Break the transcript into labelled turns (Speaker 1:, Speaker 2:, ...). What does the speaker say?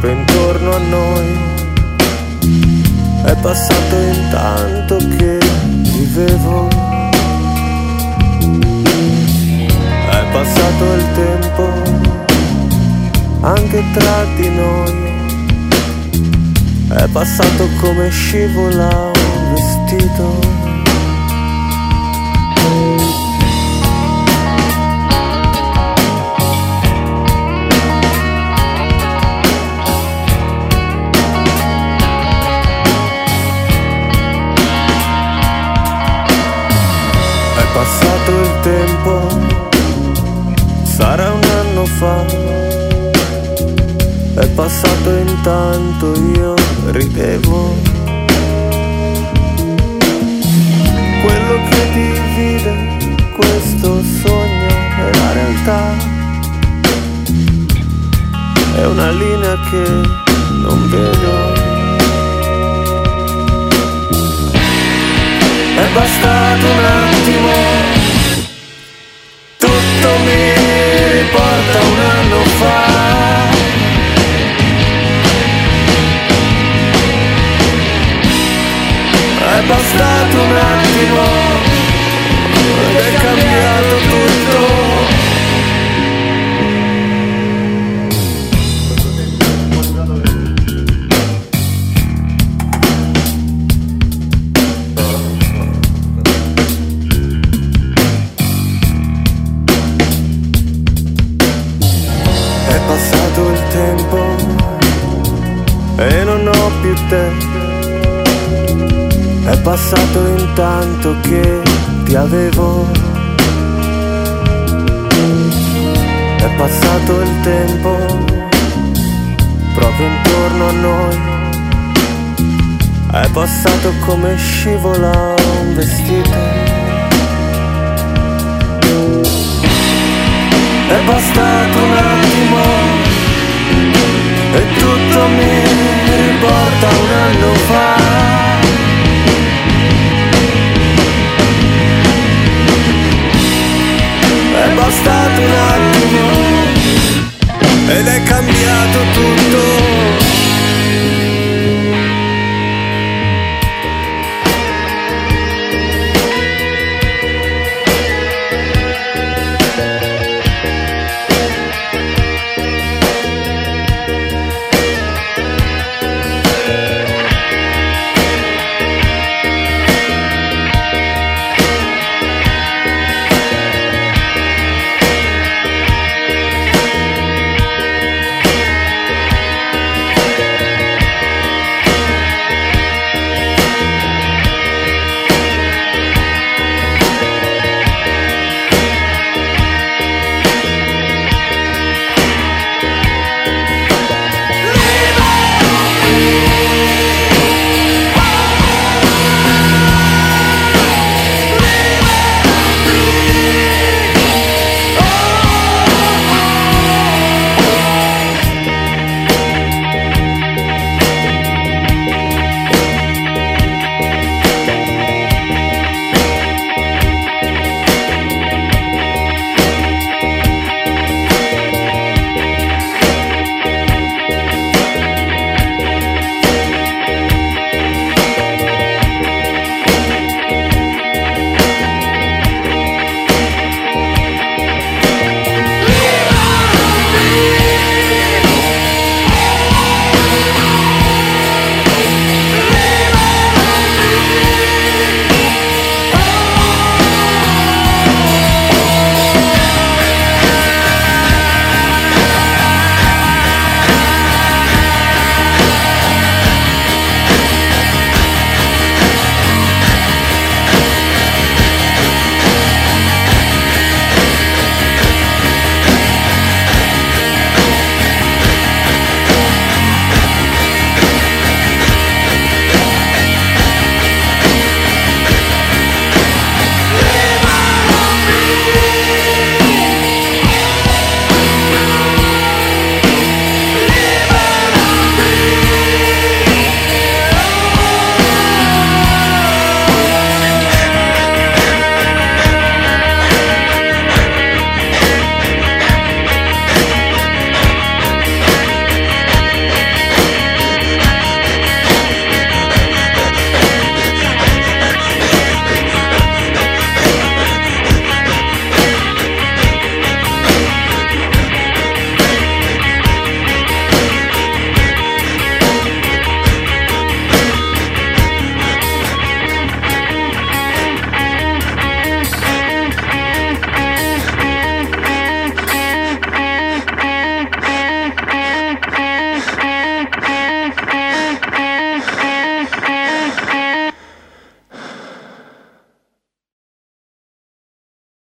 Speaker 1: a noi. È passato intanto che vivevo. È passato il tempo anche tra di noi. È passato come scivola un vestito. Passato il tempo, sarà un anno fa. È passato intanto io ridevo. Quello che divide questo sogno e la realtà è una linea che non vedo. È bastato un attimo, attimo ed è cambiato tutto. È passato il tempo e non ho più te. È passato intanto che ti avevo. È passato il tempo proprio intorno a noi. È passato come scivola un vestito. È bastato un attimo e tutto mi riporta un anno fa.